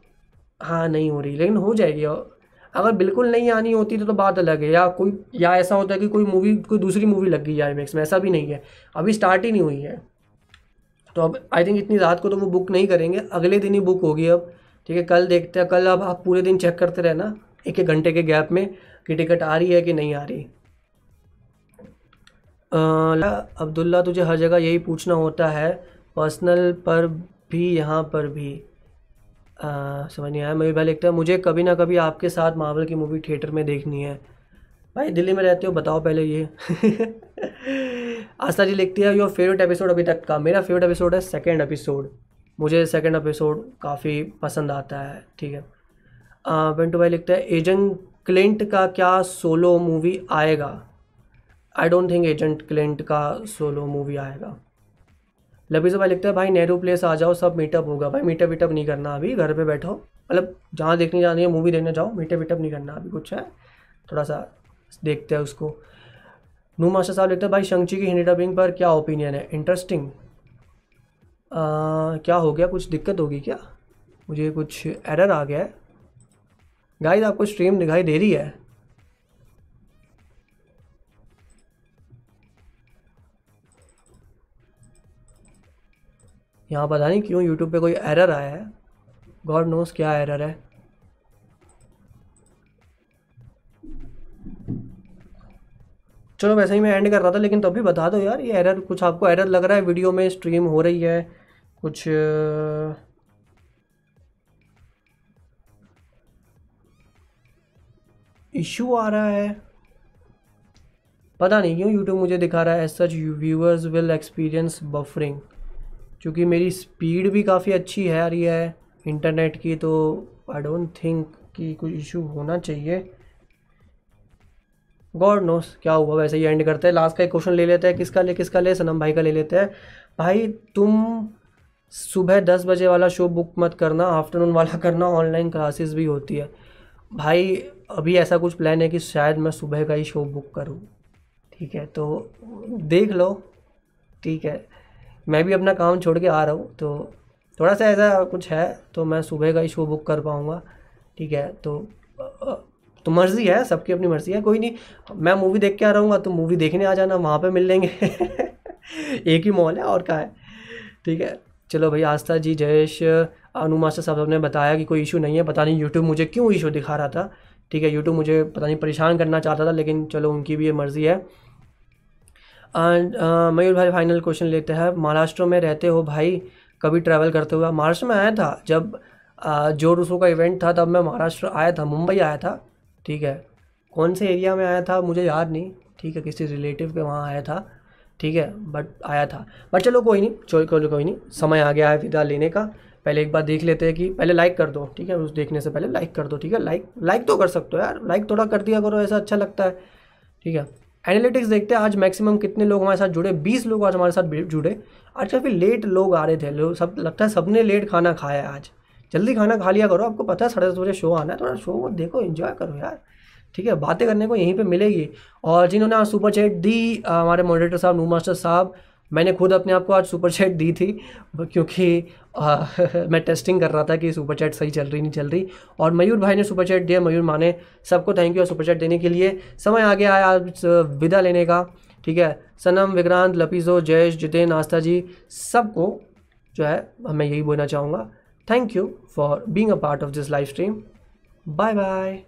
हाँ नहीं हो रही लेकिन हो जाएगी अगर बिल्कुल नहीं आनी होती तो, तो बात अलग है या कोई या ऐसा होता है कि कोई मूवी कोई दूसरी मूवी लग गई आई में ऐसा भी नहीं है अभी स्टार्ट ही नहीं हुई है। तो अब आई थिंक इतनी रात को तो वो बुक नहीं करेंगे अगले दिन ही बुक होगी अब। ठीक है, कल देखते हैं, कल अब आप पूरे दिन चेक करते रहना, एक एक घंटे के गैप में कि टिकट आ रही है कि नहीं आ रही। अब्दुल्ला, तुझे हर जगह यही पूछना होता है पर्सनल पर भी, यहाँ पर भी। समझ नहीं आया, मैं भाई लिखता है मुझे कभी ना कभी आपके साथ मार्वल की मूवी थिएटर में देखनी है। भाई, दिल्ली में रहते हो, बताओ पहले ये। आस्था जी लिखती है योर फेवरेट एपिसोड अभी तक का, मेरा फेवरेट एपिसोड है सेकेंड एपिसोड मुझे सेकेंड एपिसोड काफ़ी पसंद आता है, ठीक है। पिंटू भाई लिखते हैं एजेंट क्लिंट का क्या सोलो मूवी आएगा? I don't think agent Clint का सोलो मूवी आएगा। लबीज़ भाई लिखता है भाई नेहरू प्लेस आ जाओ, सब मीटअप होगा। भाई मीटअप वीटअप नहीं करना अभी, घर पे बैठो। मतलब जहाँ देखने जानी है मूवी देखने जाओ मीटअप वीटअप नहीं करना अभी, कुछ है? थोड़ा सा देखते हैं उसको। नू मास्टर साहब लिखते हैं, भाई शंची की हिंदी डबिंग पर क्या ओपिनियन है? इंटरेस्टिंग क्या हो गया? कुछ दिक्कत होगी क्या? मुझे कुछ एरर आ गया है। गाइस आपको स्ट्रीम दिखाई दे रही है। यहाँ पता नहीं क्यों यूट्यूब पे कोई एरर आया है। गॉड नोस क्या एरर है। चलो वैसे ही मैं एंड कर रहा था, लेकिन तब भी बता दो यार, ये एरर कुछ आपको एरर लग रहा है वीडियो में स्ट्रीम हो रही है, कुछ इशू आ रहा है। पता नहीं क्यों यूट्यूब मुझे दिखा रहा है such viewers will experience buffering क्योंकि मेरी स्पीड भी काफ़ी अच्छी है आ रही है इंटरनेट की तो आई डोंट थिंक कि कुछ इशू होना चाहिए। गॉड नोस क्या हुआ, वैसे ही एंड करते हैं। लास्ट का एक क्वेश्चन ले लेते हैं, किसका ले किसका ले, सनम भाई का ले लेते हैं। भाई, तुम सुबह दस बजे वाला शो बुक मत करना आफ्टरनून वाला करना ऑनलाइन क्लासेस भी होती है। भाई, अभी ऐसा कुछ प्लान है कि शायद मैं सुबह का ही शो बुक करूँ। ठीक है तो देख लो। ठीक है, मैं भी अपना काम छोड़ के आ रहा हूँ तो थोड़ा सा ऐसा कुछ है तो मैं सुबह का ही शो बुक कर पाऊँगा। ठीक है तो तो मर्ज़ी है सबकी अपनी मर्ज़ी है कोई नहीं। मैं मूवी देख के आ रहा तो मूवी देखने आ जाना वहाँ पर मिल लेंगे। एक ही मॉल है और क्या है? ठीक है। चलो भाई आस्था जी जयेश अनु मास्टर साहब ने बताया कि कोई इशू नहीं है। पता नहीं यूट्यूब मुझे क्यों इशू दिखा रहा था। ठीक है यूट्यूब मुझे पता नहीं परेशान करना चाहता था लेकिन चलो उनकी भी ये मर्ज़ी है। एंड मयूर भाई फाइनल क्वेश्चन लेते हैं। महाराष्ट्र में रहते हो भाई कभी ट्रैवल करते हुए महाराष्ट्र में आया था जब uh, जो रूसो का इवेंट था तब मैं महाराष्ट्र आया था मुंबई आया था। ठीक है। कौन से एरिया में आया था मुझे याद नहीं। ठीक है, किसी रिलेटिव के वहाँ आया था। ठीक है बट आया था। बट चलो कोई नहीं चलो कोई कोई नहीं। समय आ गया है विदा लेने का। पहले एक बार देख लेते हैं कि पहले लाइक कर दो। ठीक है, उस देखने से पहले लाइक कर दो। ठीक है लाइक लाइक तो कर सकते हो यार। लाइक थोड़ा कर दिया करो, ऐसा अच्छा लगता है। ठीक है एनालिटिक्स देखते हैं आज मैक्सिमम कितने लोग हमारे साथ जुड़े। बीस लोग आज हमारे साथ जुड़े। आज काफ़ी लेट लोग आ रहे थे। लोग सब, लगता है सबने लेट खाना खाया आज। जल्दी खाना खा लिया करो आपको पता है साढ़े दस बजे शो आना है थोड़ा शो को देखो इन्जॉय करो यार। ठीक है बातें करने को यहीं पे मिलेगी। और जिन्होंने आज सुपर चैट दी हमारे मॉडरेटर साहब नू मास्टर साहब मैंने खुद अपने आप को आज सुपर चैट दी थी क्योंकि आ, मैं टेस्टिंग कर रहा था कि सुपर चैट सही चल रही नहीं चल रही। और मयूर भाई ने सुपर चैट दिया मयूर माने सबको थैंक यू सुपर चैट देने के लिए। समय आ गया है आज विदा लेने का। ठीक है सनम विक्रांत लपीजो जयेश जितेन आस्था जी सबको जो है मैं यही बोलना चाहूँगा। Thank you for being a part of this live stream. Bye bye.